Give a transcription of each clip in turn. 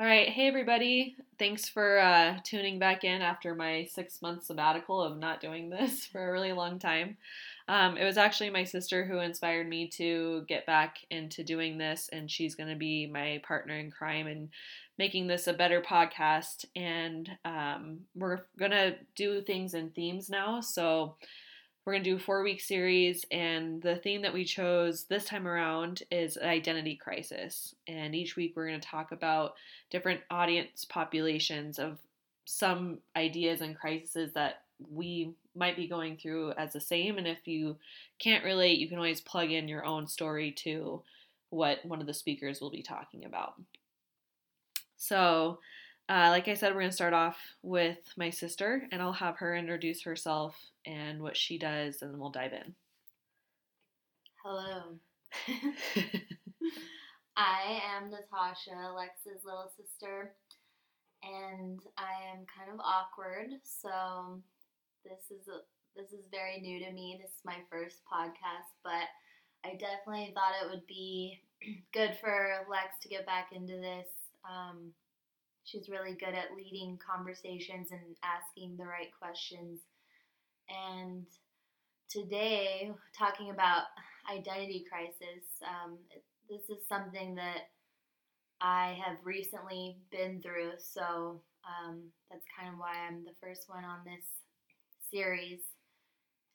All right. Hey, everybody. Thanks for uh, tuning back in after my six month sabbatical of not doing this for a really long time. Um, it was actually my sister who inspired me to get back into doing this, and she's going to be my partner in crime and making this a better podcast. And um, we're going to do things in themes now. So, we're going to do a four week series, and the theme that we chose this time around is identity crisis. And each week we're going to talk about different audience populations of some ideas and crises that we might be going through as the same. And if you can't relate, you can always plug in your own story to what one of the speakers will be talking about. So, uh, like I said, we're going to start off with my sister, and I'll have her introduce herself and what she does, and then we'll dive in. Hello. I am Natosha, Alexa's little sister, and I am kind of awkward, so this is a, this is very new to me. This is my first podcast, but I definitely thought it would be good for Lex to get back into this. Um, She's really good at leading conversations and asking the right questions. And today, talking about identity crisis, um, this is something that I have recently been through. So um, that's kind of why I'm the first one on this series.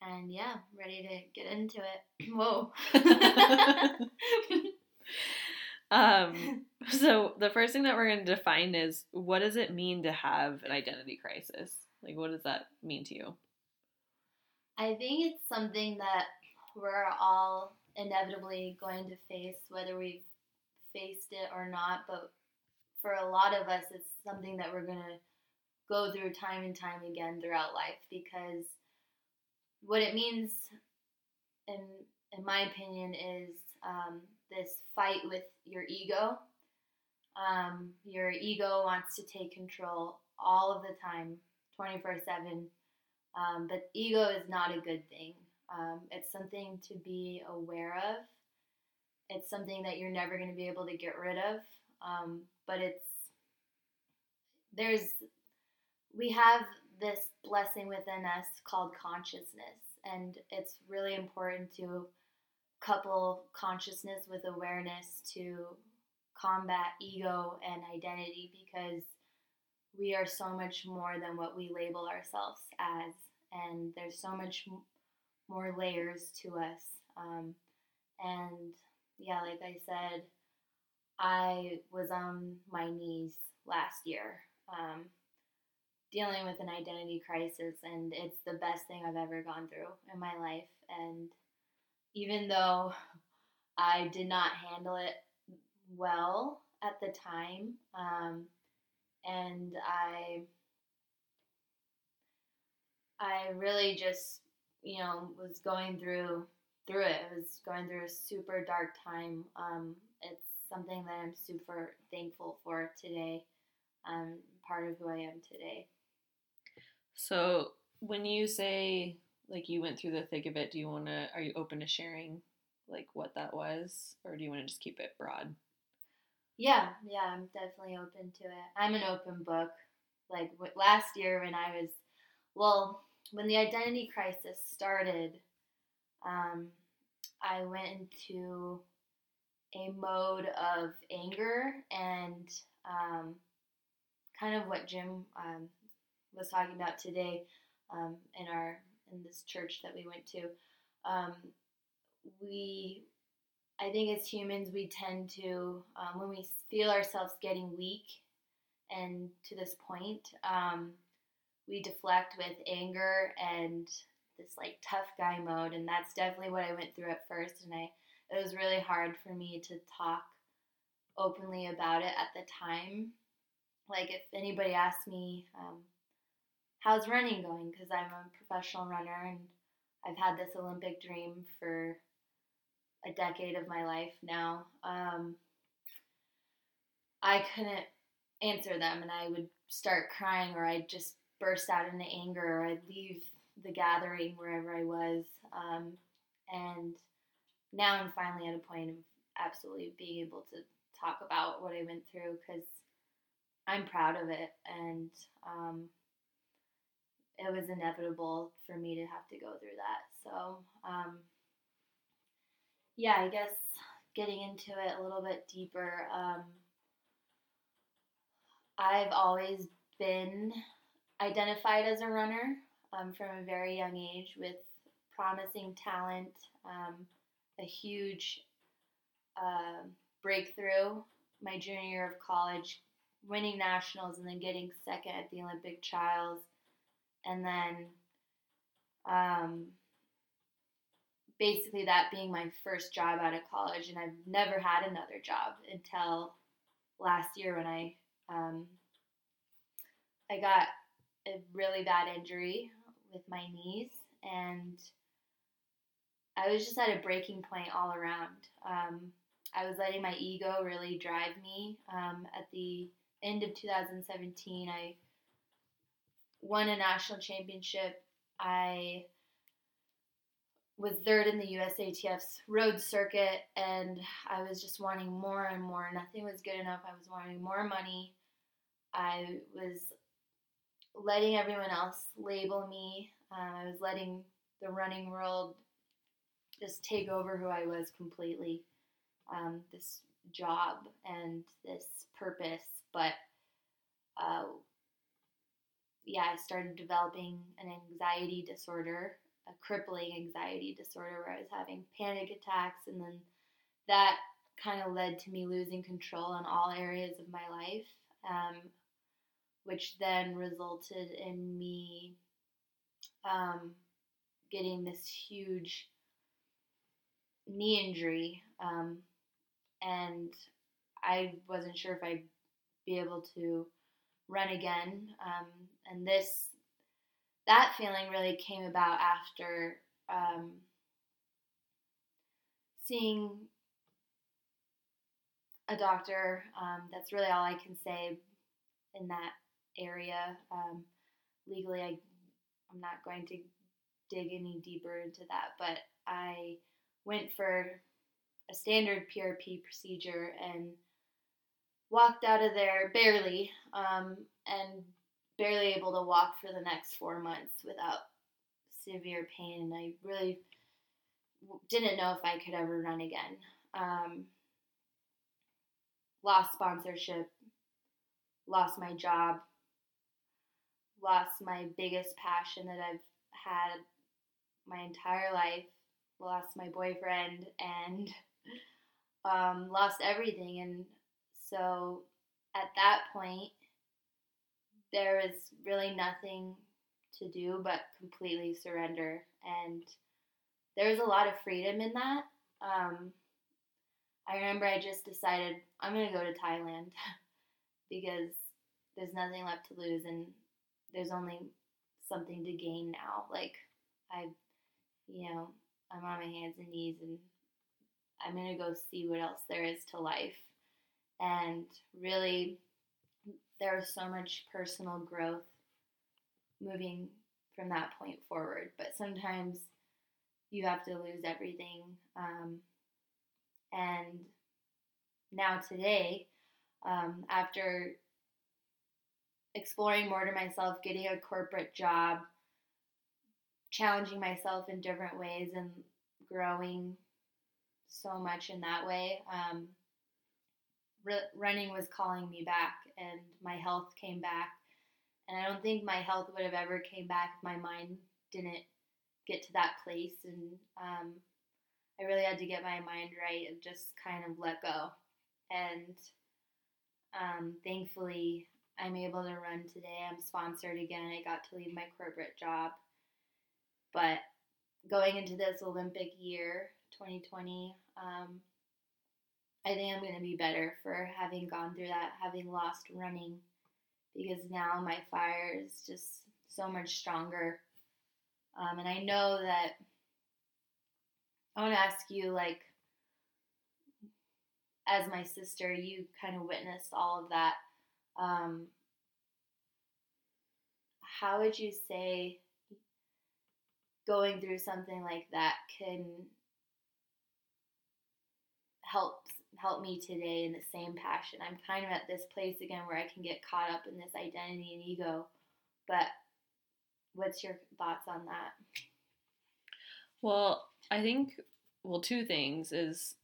And yeah, ready to get into it. Whoa. Um, so the first thing that we're going to define is what does it mean to have an identity crisis? Like, what does that mean to you? I think it's something that we're all inevitably going to face, whether we've faced it or not. But for a lot of us, it's something that we're going to go through time and time again throughout life because what it means, in in my opinion, is um, this fight with your ego. Um, your ego wants to take control all of the time, 24 7. Um, but ego is not a good thing. Um, it's something to be aware of. It's something that you're never going to be able to get rid of. Um, but it's, there's, we have this blessing within us called consciousness. And it's really important to couple consciousness with awareness to combat ego and identity because we are so much more than what we label ourselves as, and there's so much more layers to us. Um, and yeah, like I said, I was on my knees last year um, dealing with an identity crisis, and it's the best thing I've ever gone through in my life. And even though I did not handle it well at the time, um, and I I really just you know was going through through it. I was going through a super dark time. Um, it's something that I'm super thankful for today. Um, part of who I am today. So when you say like you went through the thick of it, do you want to? Are you open to sharing like what that was, or do you want to just keep it broad? Yeah, yeah, I'm definitely open to it. I'm an open book. Like last year when I was, well, when the identity crisis started, um, I went into a mode of anger and um, kind of what Jim um, was talking about today um, in our in this church that we went to, um, we, I think as humans, we tend to, um, when we feel ourselves getting weak and to this point, um, we deflect with anger and this like tough guy mode. And that's definitely what I went through at first. And I, it was really hard for me to talk openly about it at the time. Like if anybody asked me, um, how's running going? Because I'm a professional runner and I've had this Olympic dream for a decade of my life now. Um, I couldn't answer them and I would start crying or I'd just burst out into anger or I'd leave the gathering wherever I was. Um, and now I'm finally at a point of absolutely being able to talk about what I went through because I'm proud of it, and um, it was inevitable for me to have to go through that. So, um, yeah, I guess getting into it a little bit deeper, um, I've always been identified as a runner um, from a very young age with promising talent, um, a huge uh, breakthrough my junior year of college, winning nationals and then getting second at the Olympic trials, and then um, basically that being my first job out of college, and I've never had another job until last year when I um, I got a really bad injury with my knees, and I was just at a breaking point all around. Um, I was letting my ego really drive me. Um, at the end of 2017, I won a national championship. I was third in the USATF's road circuit, and I was just wanting more and more. Nothing was good enough. I was wanting more money. I was letting everyone else label me. Um, I was letting the running world just take over who I was completely. Um, this job and this purpose, but uh, yeah, I started developing an anxiety disorder, a crippling anxiety disorder where I was having panic attacks, and then that kind of led to me losing control in all areas of my life, um, which then resulted in me um, getting this huge knee injury. Um, and I wasn't sure if I'd be able to run again. Um, and this, that feeling really came about after um, seeing a doctor. Um, that's really all I can say in that area. Um, legally, I, I'm not going to dig any deeper into that, but I went for a standard PRP procedure and walked out of there barely um, and barely able to walk for the next four months without severe pain. And I really didn't know if I could ever run again. Um, lost sponsorship, lost my job, lost my biggest passion that I've had my entire life, lost my boyfriend, and um, lost everything. And so at that point, there was really nothing to do but completely surrender. And there was a lot of freedom in that. Um, I remember I just decided I'm going to go to Thailand because there's nothing left to lose and there's only something to gain now. Like, I, you know, I'm on my hands and knees and I'm going to go see what else there is to life. And really, there was so much personal growth moving from that point forward. But sometimes you have to lose everything. Um, and now, today, um, after exploring more to myself, getting a corporate job, challenging myself in different ways, and growing so much in that way. Um, running was calling me back, and my health came back. And I don't think my health would have ever came back if my mind didn't get to that place. And um, I really had to get my mind right and just kind of let go. And um, thankfully, I'm able to run today. I'm sponsored again. I got to leave my corporate job. But going into this Olympic year, 2020, um, I think I'm going to be better for having gone through that, having lost running, because now my fire is just so much stronger. Um, and I know that I want to ask you, like, as my sister, you kind of witnessed all of that. Um, how would you say going through something like that can help help me today in the same passion. I'm kind of at this place again where I can get caught up in this identity and ego. But what's your thoughts on that? Well, I think well, two things is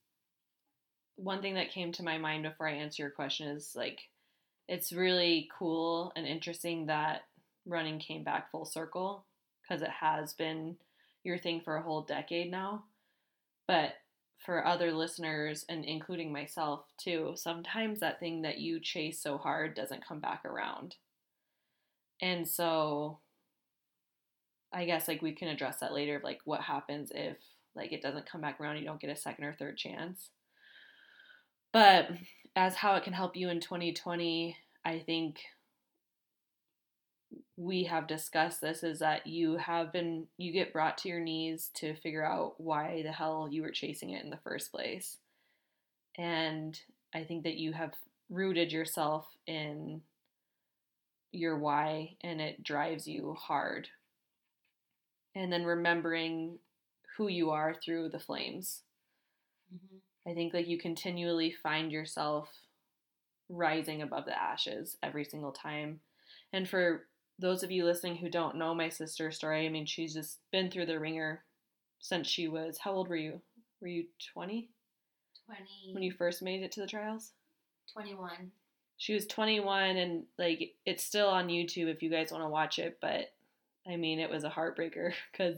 one thing that came to my mind before I answer your question is like it's really cool and interesting that running came back full circle because it has been your thing for a whole decade now. But for other listeners and including myself too, sometimes that thing that you chase so hard doesn't come back around. And so I guess like we can address that later of like what happens if like it doesn't come back around you don't get a second or third chance. But as how it can help you in 2020, I think we have discussed this is that you have been you get brought to your knees to figure out why the hell you were chasing it in the first place. And I think that you have rooted yourself in your why and it drives you hard. And then remembering who you are through the flames. Mm-hmm. I think like you continually find yourself rising above the ashes every single time. And for those of you listening who don't know my sister's story, I mean, she's just been through the ringer since she was, how old were you? Were you 20? 20. When you first made it to the trials? 21. She was 21, and like, it's still on YouTube if you guys want to watch it, but I mean, it was a heartbreaker because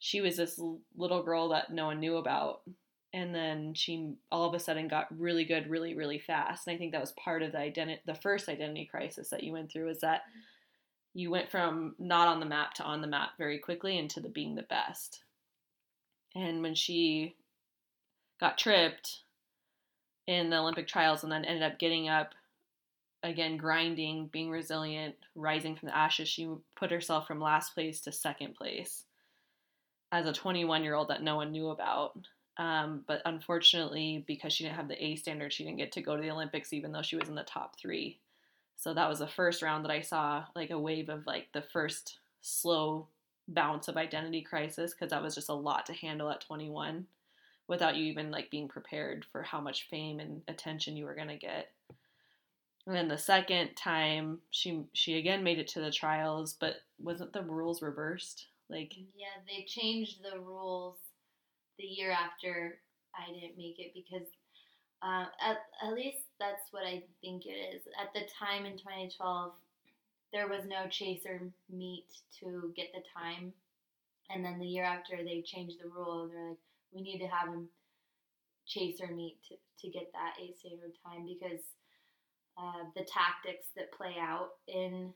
she was this little girl that no one knew about and then she all of a sudden got really good really really fast and i think that was part of the identity the first identity crisis that you went through is that mm-hmm. You went from not on the map to on the map very quickly into the being the best and when she got tripped in the olympic trials and then ended up getting up again grinding being resilient rising from the ashes she put herself from last place to second place as a 21 year old that no one knew about. Um, but unfortunately, because she didn't have the A standard, she didn't get to go to the Olympics, even though she was in the top three. So that was the first round that I saw like a wave of like the first slow bounce of identity crisis because that was just a lot to handle at 21 without you even like being prepared for how much fame and attention you were going to get. And then the second time she she again made it to the trials, but wasn't the rules reversed? Like yeah, they changed the rules the year after I didn't make it because uh, at, at least that's what I think it is. At the time in 2012, there was no chaser meet to get the time. And then the year after, they changed the rule. They're like, we need to have him chaser meet to, to get that A standard time because uh, the tactics that play out in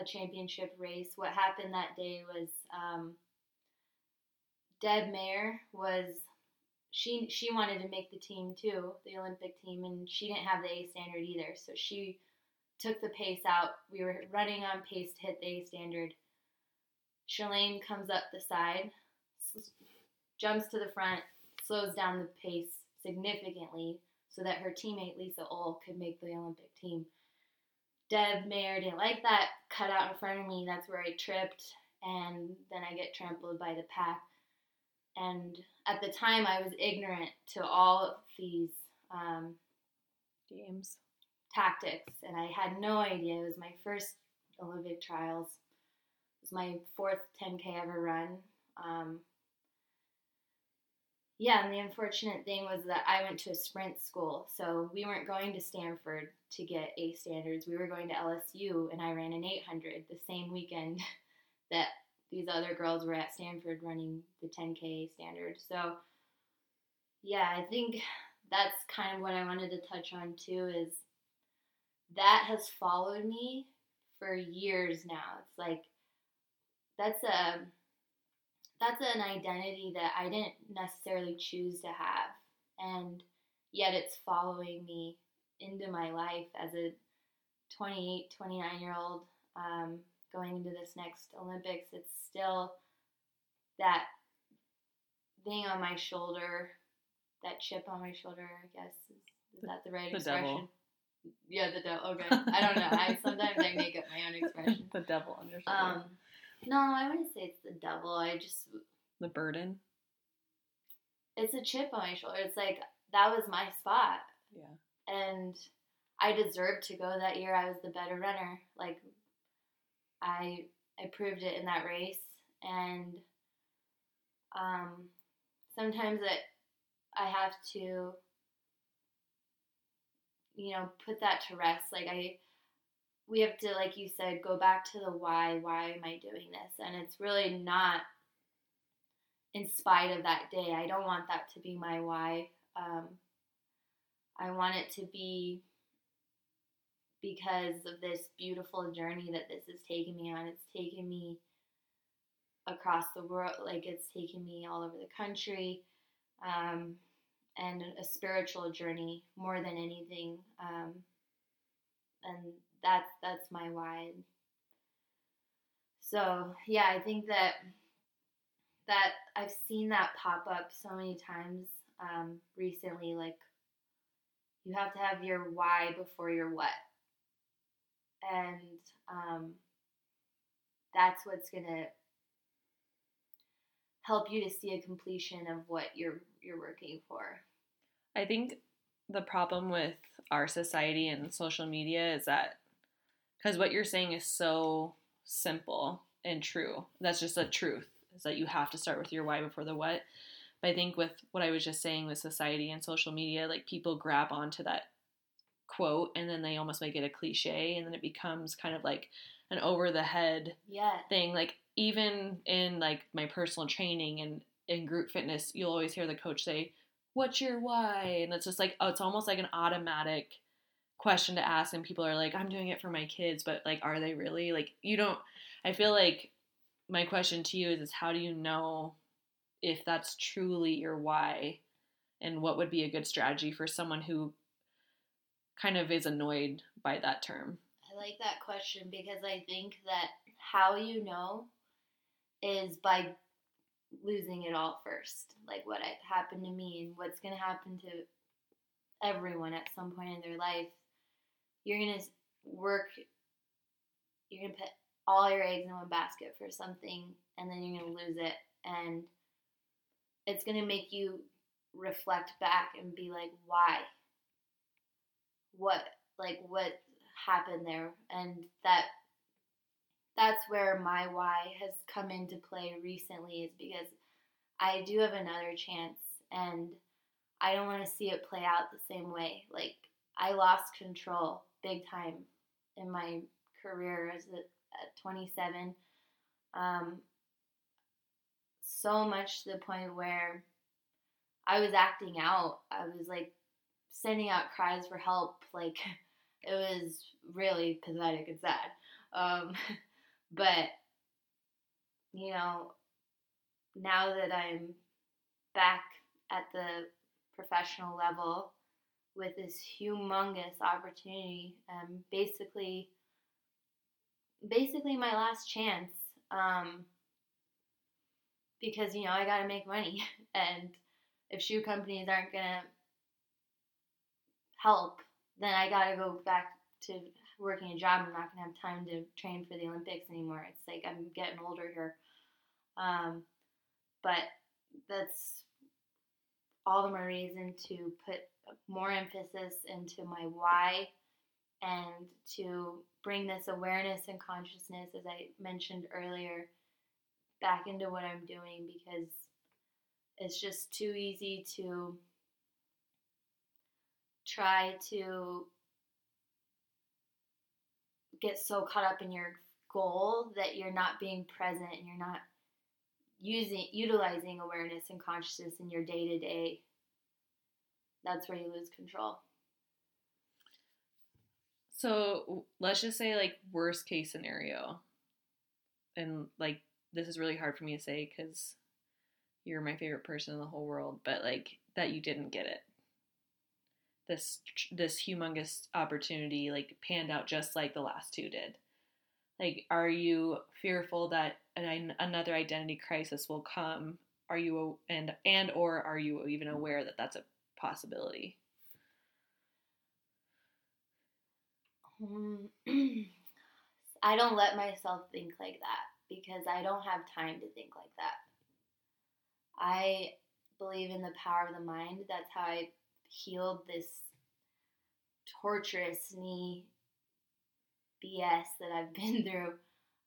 a championship race. What happened that day was um, Deb Mayer was she she wanted to make the team too, the Olympic team, and she didn't have the A standard either. So she took the pace out. We were running on pace to hit the A standard. Shalane comes up the side, jumps to the front, slows down the pace significantly so that her teammate Lisa Uhl could make the Olympic team. Deb Mayer didn't like that, cut out in front of me. That's where I tripped, and then I get trampled by the pack. And at the time, I was ignorant to all of these um, games, tactics, and I had no idea. It was my first Olympic trials. It was my fourth 10K ever run. Um, yeah, and the unfortunate thing was that I went to a sprint school, so we weren't going to Stanford to get A standards. We were going to LSU, and I ran an 800 the same weekend that these other girls were at Stanford running the 10K standard. So, yeah, I think that's kind of what I wanted to touch on too is that has followed me for years now. It's like that's a that's an identity that I didn't necessarily choose to have and yet it's following me into my life as a 28, 29 year old um, going into this next Olympics. It's still that thing on my shoulder, that chip on my shoulder, I guess. Is, is that the right the expression? Devil. Yeah, the devil. Okay. I don't know. I sometimes I make up my own expression. the devil on your shoulder. Um, no, I wouldn't say it's the devil. I just the burden. It's a chip on my shoulder. It's like that was my spot. Yeah. And I deserved to go that year. I was the better runner. Like I I proved it in that race. And um sometimes it I have to you know put that to rest. Like I we have to like you said go back to the why why am I doing this? And it's really not in spite of that day. I don't want that to be my why. Um, I want it to be because of this beautiful journey that this has taken me on. It's taken me across the world, like it's taken me all over the country, um, and a spiritual journey more than anything. Um, and that's that's my why. So yeah, I think that that I've seen that pop up so many times um, recently. Like you have to have your why before your what and um, that's what's gonna help you to see a completion of what you're you're working for. I think the problem with our society and social media is that because what you're saying is so simple and true. That's just the truth. Is that you have to start with your why before the what. But I think with what I was just saying with society and social media, like people grab onto that quote and then they almost make it a cliche and then it becomes kind of like an over the head yeah. thing. Like even in like my personal training and in group fitness you'll always hear the coach say what's your why? And it's just like oh it's almost like an automatic question to ask and people are like i'm doing it for my kids but like are they really? Like you don't i feel like my question to you is, is how do you know if that's truly your why? And what would be a good strategy for someone who kind of is annoyed by that term. I like that question because I think that how you know is by losing it all first. Like what happened to me and what's going to happen to everyone at some point in their life. You're going to work, you're going to put all your eggs in one basket for something and then you're going to lose it. And it's going to make you reflect back and be like, why? What like what happened there and that that's where my why has come into play recently is because I do have another chance and I don't want to see it play out the same way. Like I lost control big time in my career as a, at 27. Um, so much to the point where I was acting out. I was like sending out cries for help. Like it was really pathetic and sad. Um, but you know, now that I'm back at the professional level with this humongous opportunity, um, basically, basically my last chance. Um, because you know I got to make money, and if shoe companies aren't gonna help, then I got to go back to working a job. I'm not to have time to train for the Olympics anymore. It's like I'm getting older here. Um, but that's all the more reason to put more emphasis into my why and to bring this awareness and consciousness, as I mentioned earlier, back into what I'm doing because it's just too easy to try to get so caught up in your goal that you're not being present and you're not using utilizing awareness and consciousness in your day to day that's where you lose control. So let's just say like worst case scenario. And like this is really hard for me to say because you're my favorite person in the whole world but like that you didn't get it this this humongous opportunity like panned out just like the last two did. Like are you fearful that an, another identity crisis will come? Are you and and or are you even aware that that's a possibility? Um, i don't let myself think like that because i don't have time to think like that. I believe in the power of the mind. That's how i healed this torturous knee BS that I've been through.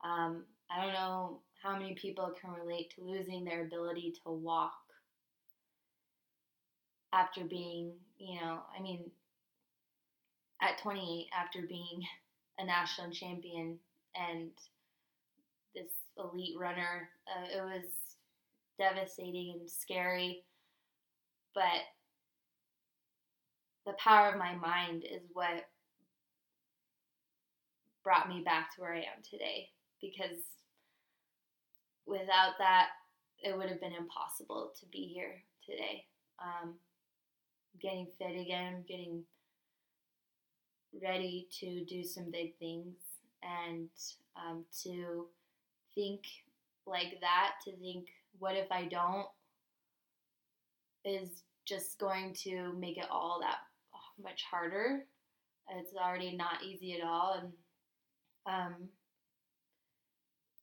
Um, I don't know how many people can relate to losing their ability to walk after being, you know, I mean, at 28, after being a national champion and this elite runner, uh, it was devastating and scary. But the power of my mind is what brought me back to where I am today because without that, it would have been impossible to be here today. Um, getting fit again, getting ready to do some big things, and um, to think like that, to think, what if I don't, is just going to make it all that much harder. It's already not easy at all, and um,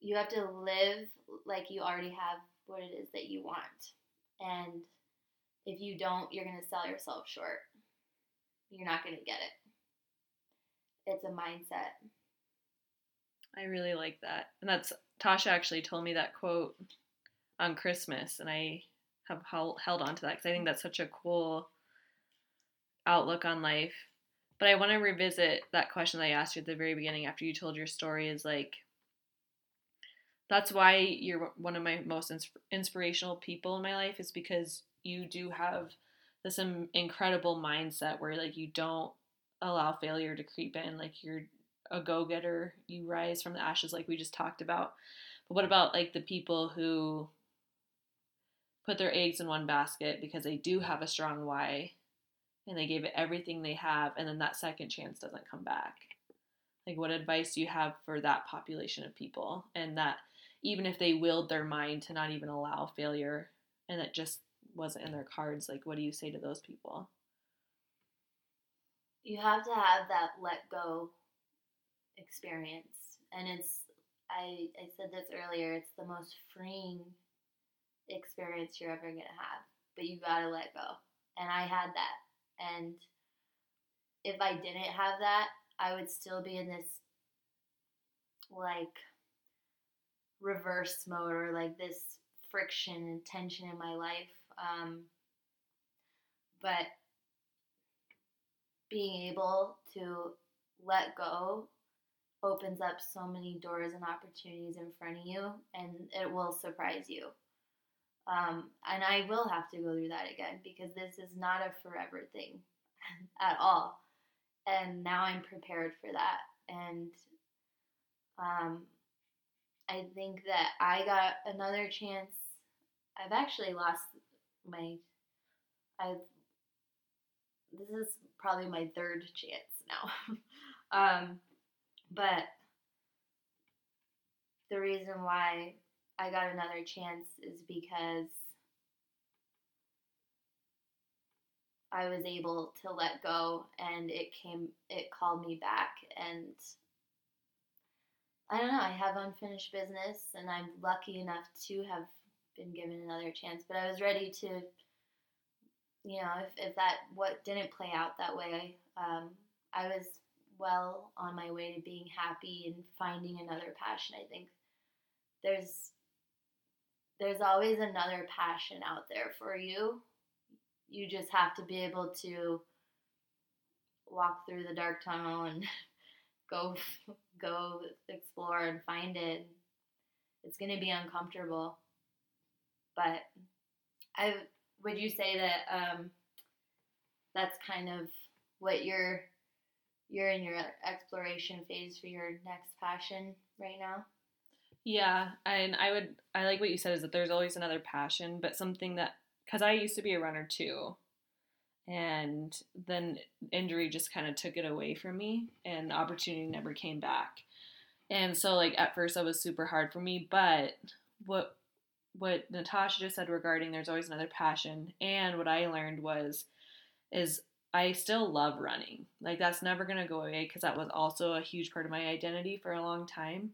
you have to live like you already have what it is that you want. And if you don't, you're going to sell yourself short. You're not going to get it. It's a mindset. I really like that. And that's Tasha actually told me that quote on Christmas, and I have held, on to that because I think that's such a cool outlook on life. But I want to revisit that question that I asked you at the very beginning after you told your story is like, that's why you're one of my most inspirational people in my life is because you do have this incredible mindset where like you don't allow failure to creep in like you're a go-getter. You rise from the ashes like we just talked about. But what about like the people who put their eggs in one basket because they do have a strong why and they gave it everything they have and then that second chance doesn't come back. Like what advice do you have for that population of people? And that even if they willed their mind to not even allow failure and it just wasn't in their cards like what do you say to those people? You have to have that let go experience. And it's i i said this earlier it's the most freeing experience you're ever going to have but you got to let go. And i had that and if I didn't have that, I would still be in this like reverse mode or like this friction and tension in my life. Um, but being able to let go opens up so many doors and opportunities in front of you, and it will surprise you. Um, and I will have to go through that again because this is not a forever thing at all. And now I'm prepared for that. And um, I think that I got another chance. I've actually lost my. I've. This is probably my third chance now. um, but the reason why I got another chance is because I was able to let go and it came it called me back and I don't know, I have unfinished business and I'm lucky enough to have been given another chance, but I was ready to you know, if, if that what didn't play out that way, um, I was well on my way to being happy and finding another passion. I think there's there's always another passion out there for you. You just have to be able to walk through the dark tunnel and go go explore and find it. It's going to be uncomfortable. But I would you say that um, that's kind of what you're you're in your exploration phase for your next passion right now? Yeah, and I would I like what you said is that there's always another passion, but something that cuz I used to be a runner too. And then injury just kind of took it away from me and opportunity never came back. And so like at first it was super hard for me, but what what Natosha just said regarding there's always another passion and what I learned was is I still love running. Like that's never going to go away cuz that was also a huge part of my identity for a long time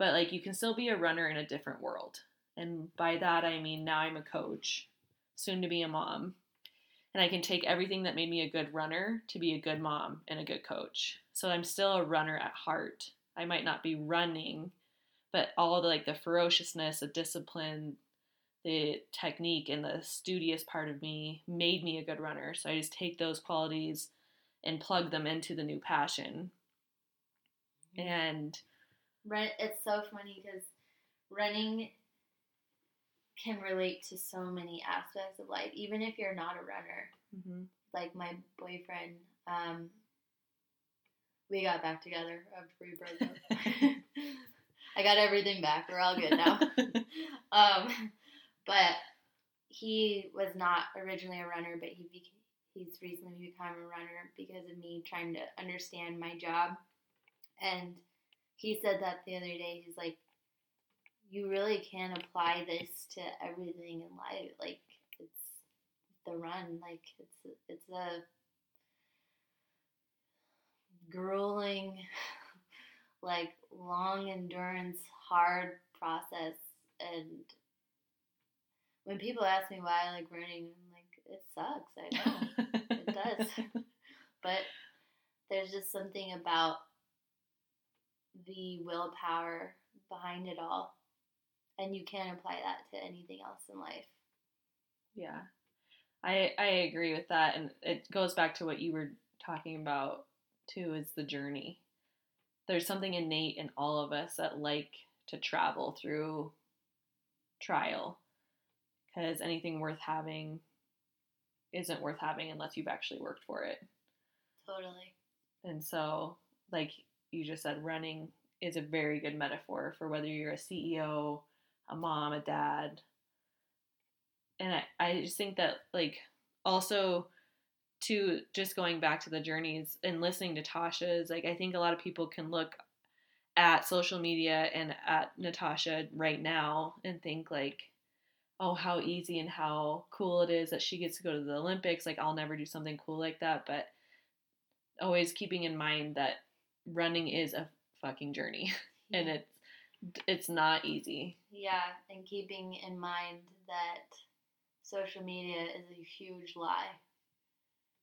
but like you can still be a runner in a different world. And by that I mean now I'm a coach, soon to be a mom. and I can take everything that made me a good runner to be a good mom and a good coach. So I'm still a runner at heart. I might not be running, but all the like the ferociousness, the discipline, the technique and the studious part of me made me a good runner. So I just take those qualities and plug them into the new passion. Mm-hmm. And Run, it's so funny because running can relate to so many aspects of life, even if you're not a runner. mhm, Like my boyfriend, um, we got back together after we broke up. I got everything back. We're all good now. um, but he was not originally a runner, but he beca- he's recently become a runner because of me trying to understand my job. And he said that the other day. He's like, "You really can apply this to everything in life. Like it's the run. Like it's it's a grueling, like long endurance, hard process. And when people ask me why I like running, I'm like, it sucks. I know it does. but there's just something about the willpower behind it all. And you can apply that to anything else in life. Yeah. I I agree with that and it goes back to what you were talking about too is the journey. There's something innate in all of us that like to travel through trial cuz anything worth having isn't worth having unless you've actually worked for it. Totally. And so like you just said running is a very good metaphor for whether you're a CEO, a mom, a dad, and I, I just think that like also to just going back to the journeys and listening to Tasha's like I think a lot of people can look at social media and at Natosha right now and think like oh how easy and how cool it is that she gets to go to the Olympics. Like I'll never do something cool like that. But always keeping in mind that running is a fucking journey and it's it's not easy Yeah, and keeping in mind that social media is a huge lie.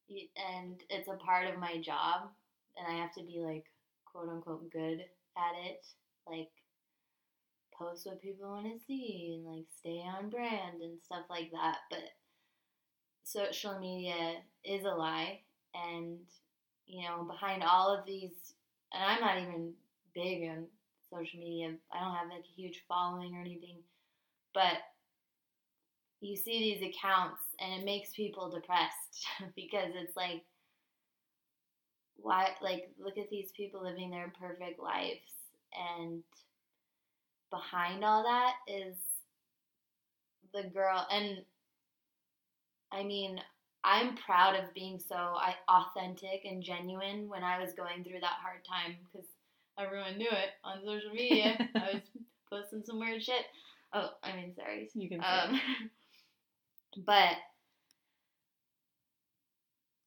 And it's a part of my job, and I have to be like, quote unquote, good at it. Like, post what people want to see and like stay on brand and stuff like that. But social media is a lie, and you know, behind all of these, and I'm not even big on social media. I don't have like a huge following or anything, but you see these accounts and it makes people depressed because it's like why like look at these people living their perfect lives and behind all that is the girl and I mean I'm proud of being so I, authentic and genuine when I was going through that hard time because everyone knew it on social media. I was posting some weird shit. Oh, I mean, sorry. you can say Um, but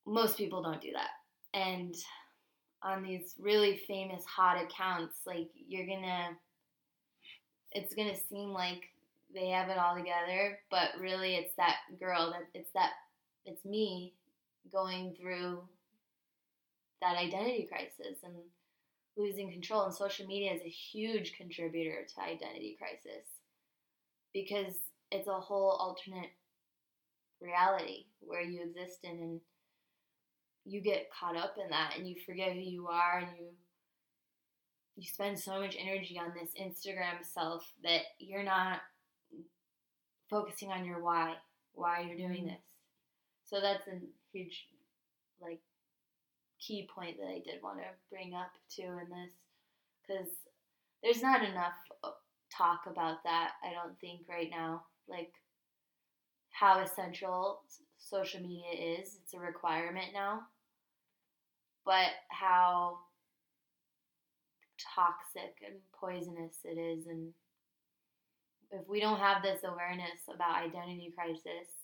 most people don't do that. And on these really famous hot accounts, like you're gonna, it's gonna seem like they have it all together, but really it's that girl that it's that it's me going through that identity crisis and losing control. And social media is a huge contributor to identity crisis because it's a whole alternate reality where you exist in and you get caught up in that and you forget who you are and you you spend so much energy on this Instagram self that you're not focusing on your why, why you're doing Mhm. this. So that's a huge like key point that I did want to bring up too in this cuz there's not enough uh, talk about that I don't think right now. Like how essential social media is it's a requirement now. But how toxic and poisonous it is and if we don't have this awareness about identity crisis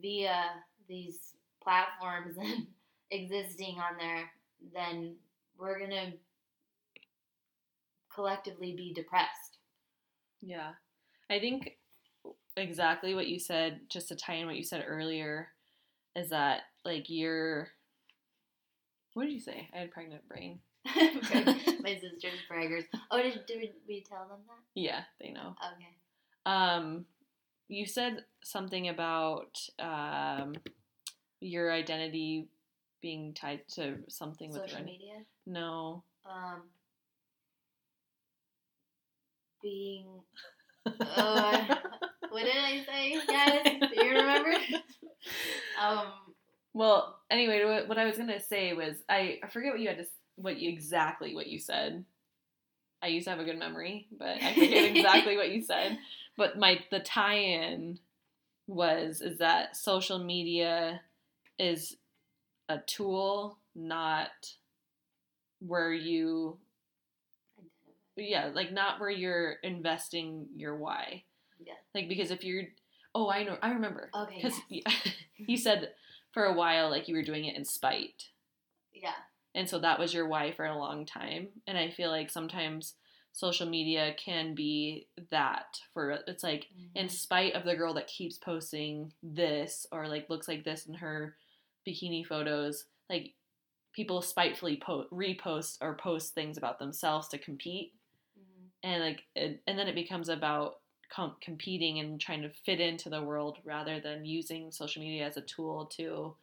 via these platforms and existing on there then we're going to collectively be depressed Yeah. I think exactly what you said, just to tie in what you said earlier, is that like you're. What did you say? I had pregnant brain. My sister's braggers. Oh, did, did we tell them that? Yeah, they know. Okay. Um, you said something about um, your identity being tied to something with Social media. No. Um, being. Uh, what did I say, guys? Do you remember? Um, Well, anyway, what, what I was gonna say was I, I forget what you had to what you exactly what you said. I used to have a good memory, but I forget exactly what you said. But my the tie-in was is that social media is a tool, not where you yeah, like not where you're investing your why. Yeah. Like because if you're oh, I know I remember. Okay. Cuz yes. you said for a while like you were doing it in spite. Yeah. And so that was your why for a long time. And I feel like sometimes social media can be that for it's like in spite of the girl that keeps posting this or like looks like this in her bikini photos, like people spitefully po- repost or post things about themselves to compete Mhm. and like it, and then it becomes about com- competing and trying to fit into the world rather than using social media as a tool to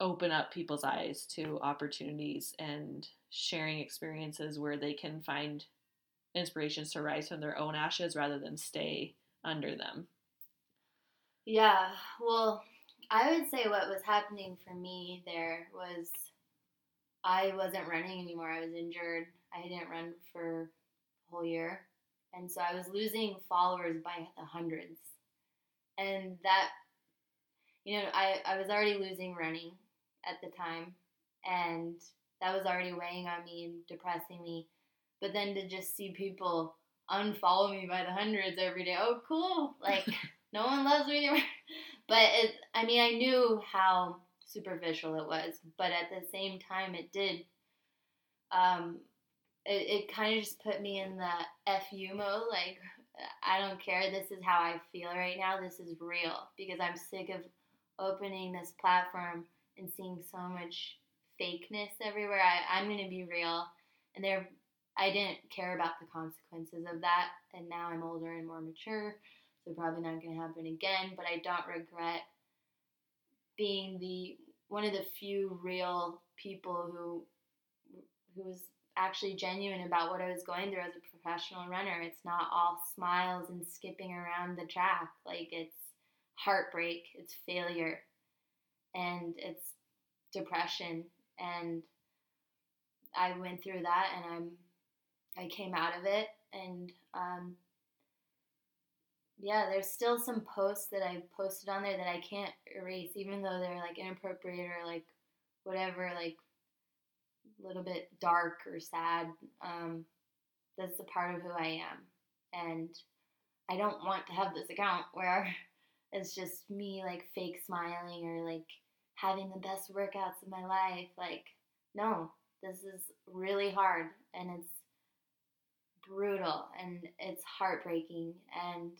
open up people's eyes to opportunities and sharing experiences where they can find inspirations to rise from their own ashes rather than stay under them. Yeah, well, I would say what was happening for me there was I wasn't running anymore. I was injured. I didn't run for a whole year. And so I was losing followers by the hundreds. And that, you know, I, I was already losing running at the time. And that was already weighing on me and depressing me. But then to just see people unfollow me by the hundreds every day, oh, cool. Like, no one loves me anymore. But it, I mean, I knew how superficial it was, but at the same time, it did. Um, it, it kind of just put me in the fu mode. Like, I don't care. This is how I feel right now. This is real because I'm sick of opening this platform and seeing so much fakeness everywhere. I, I'm gonna be real, and there, I didn't care about the consequences of that, and now I'm older and more mature so probably not going to happen again but i don't regret being the one of the few real people who who was actually genuine about what i was going through as a professional runner it's not all smiles and skipping around the track like it's heartbreak it's failure and it's depression and i went through that and i'm i came out of it and um, yeah, there's still some posts that I posted on there that I can't erase, even though they're like inappropriate or like whatever, like a little bit dark or sad. Um, that's a part of who I am, and I don't want to have this account where it's just me like fake smiling or like having the best workouts of my life. Like, no, this is really hard and it's brutal and it's heartbreaking and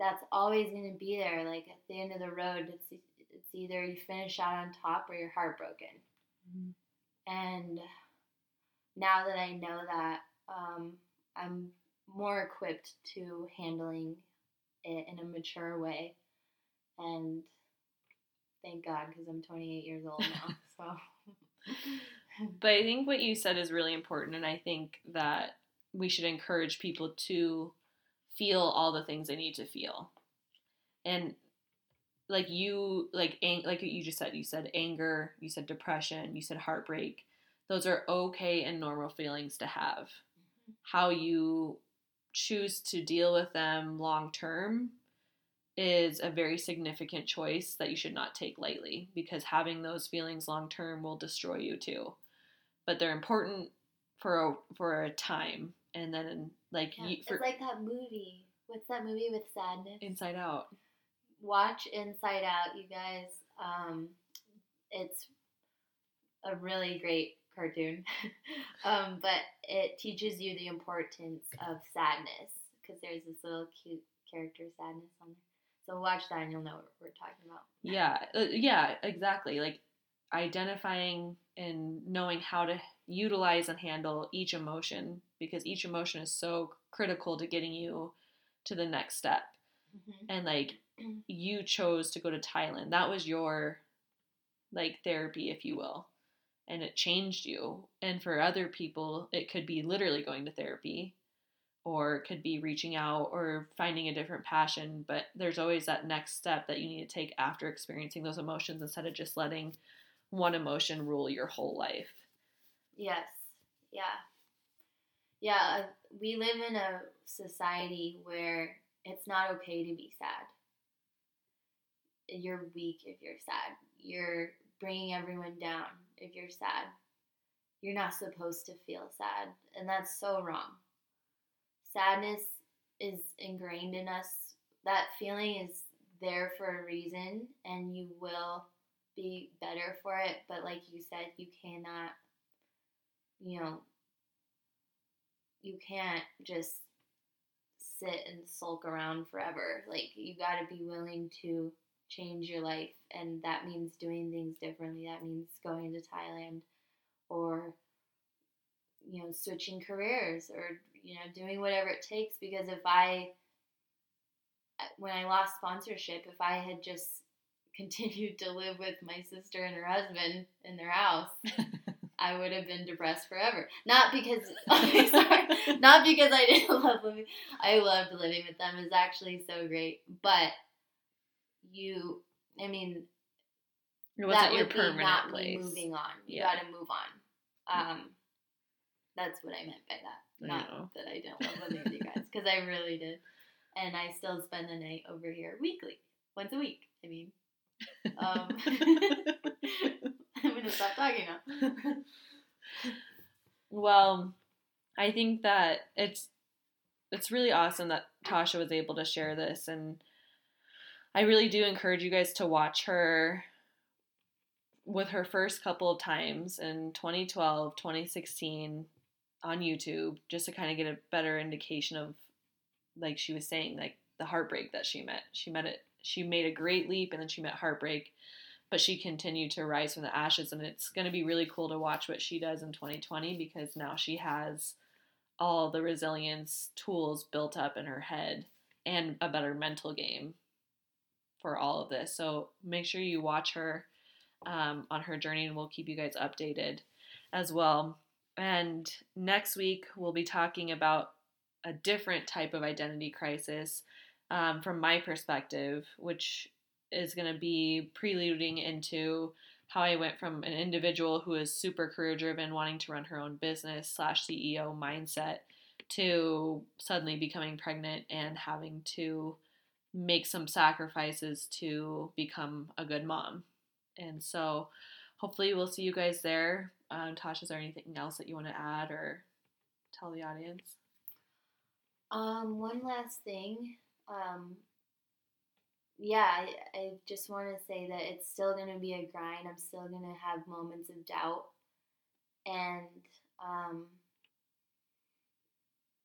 that's always going to be there. Like at the end of the road, it's it's either you finish out on top or you're heartbroken. And now that I know that, um, I'm more equipped to handling it in a mature way. And thank God, because I'm 28 years old now. So But I think what you said is really important, and I think that we should encourage people to feel all the things they need to feel. And like you, like ang- like you just said, you said anger, you said depression, you said heartbreak. Those are okay and normal feelings to have. Mm-hmm. How you choose to deal with them long term is a very significant choice that you should not take lightly because having those feelings long term will destroy you too. But they're important for a, for a time, and then like yeah, you, for it's like that movie. What's that movie with sadness? Inside Out. Watch Inside Out, you guys. Um, it's a really great cartoon, um, but it teaches you the importance of sadness because there's this little cute character sadness on there. So watch that and you'll know what we're talking about. Yeah, uh, yeah, exactly. Like identifying and knowing how to utilize and handle each emotion because each emotion is so critical to getting you to the next step. Mm-hmm. And like you chose to go to Thailand. That was your like therapy, if you will. And it changed you. And for other people, it could be literally going to therapy or could be reaching out or finding a different passion. But there's always that next step that you need to take after experiencing those emotions instead of just letting one emotion rule your whole life. Yes. Yeah. Yeah. uh, We live in a society where it's not okay to be sad. You're weak if you're sad. You're bringing everyone down if you're sad. You're not supposed to feel sad. And that's so wrong. Sadness is ingrained in us. That feeling is there for a reason, and you will be better for it. But like you said, you cannot you know, you can't just sit and sulk around forever. Like, you got to be willing to change your life, and that means doing things differently. That means going to Thailand or, you know, switching careers or, you know, doing whatever it takes. Because if I, when I lost sponsorship, if I had just continued to live with my sister and her husband in their house, I would have been depressed forever. Not because okay, sorry, not because I didn't love living. I loved living with them. It's actually so great. But you, I mean, It wasn't that your would be permanent not me place. moving on. You Yeah. got to move on. Um, that's what I meant by that. I Not know. that I don't love living with you guys, because I really did. And I still spend the night over here weekly, once a week. I mean, um, I'm gonna stop talking now. Well, I think that it's it's really awesome that Tasha was able to share this and I really do encourage you guys to watch her with her first couple of times in 2012, 2016 on YouTube just to kind of get a better indication of like she was saying like the heartbreak that she met. She met it she made a great leap and then she met heartbreak but she continued to rise from the ashes. And it's going to be really cool to watch what she does in 2020 because now she has all the resilience tools built up in her head and a better mental game for all of this. So make sure you watch her um, on her journey and we'll keep you guys updated as well and next week we'll be talking about a different type of identity crisis um, from my perspective which is going to be preluding into how I went from an individual who is super career driven, wanting to run her own business slash CEO mindset, to suddenly becoming pregnant and having to make some sacrifices to become a good mom. And so, hopefully, we'll see you guys there. Um, Tasha, is there anything else that you want to add or tell the audience? Um, one last thing. Um, yeah, I, I just want to say that it's still going to be a grind. I'm still going to have moments of doubt. And, um,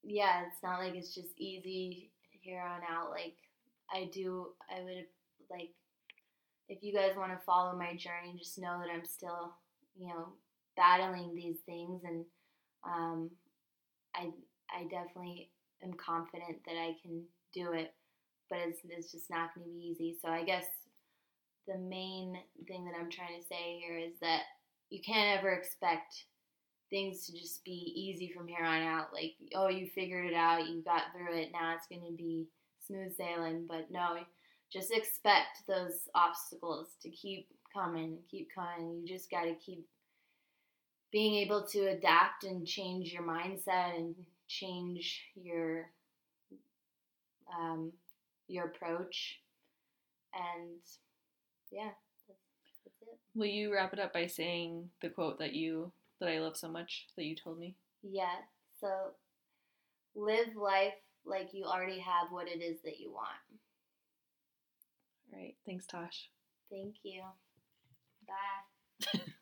yeah, it's not like it's just easy here on out. Like, I do, I would, like, if you guys want to follow my journey, just know that I'm still, you know, battling these things. And, um, I, I definitely am confident that I can do it but it's, it's just not going to be easy. So I guess the main thing that I'm trying to say here is that you can't ever expect things to just be easy from here on out. Like, oh, you figured it out, you got through it, now it's going to be smooth sailing. But no, just expect those obstacles to keep coming, keep coming. You just got to keep being able to adapt and change your mindset and change your um, your approach and yeah that's, that's it Will you wrap it up by saying the quote that you that I love so much that you told me? yeah so live life like you already have what it is that you want All right. Thanks, Tosh. thank you bye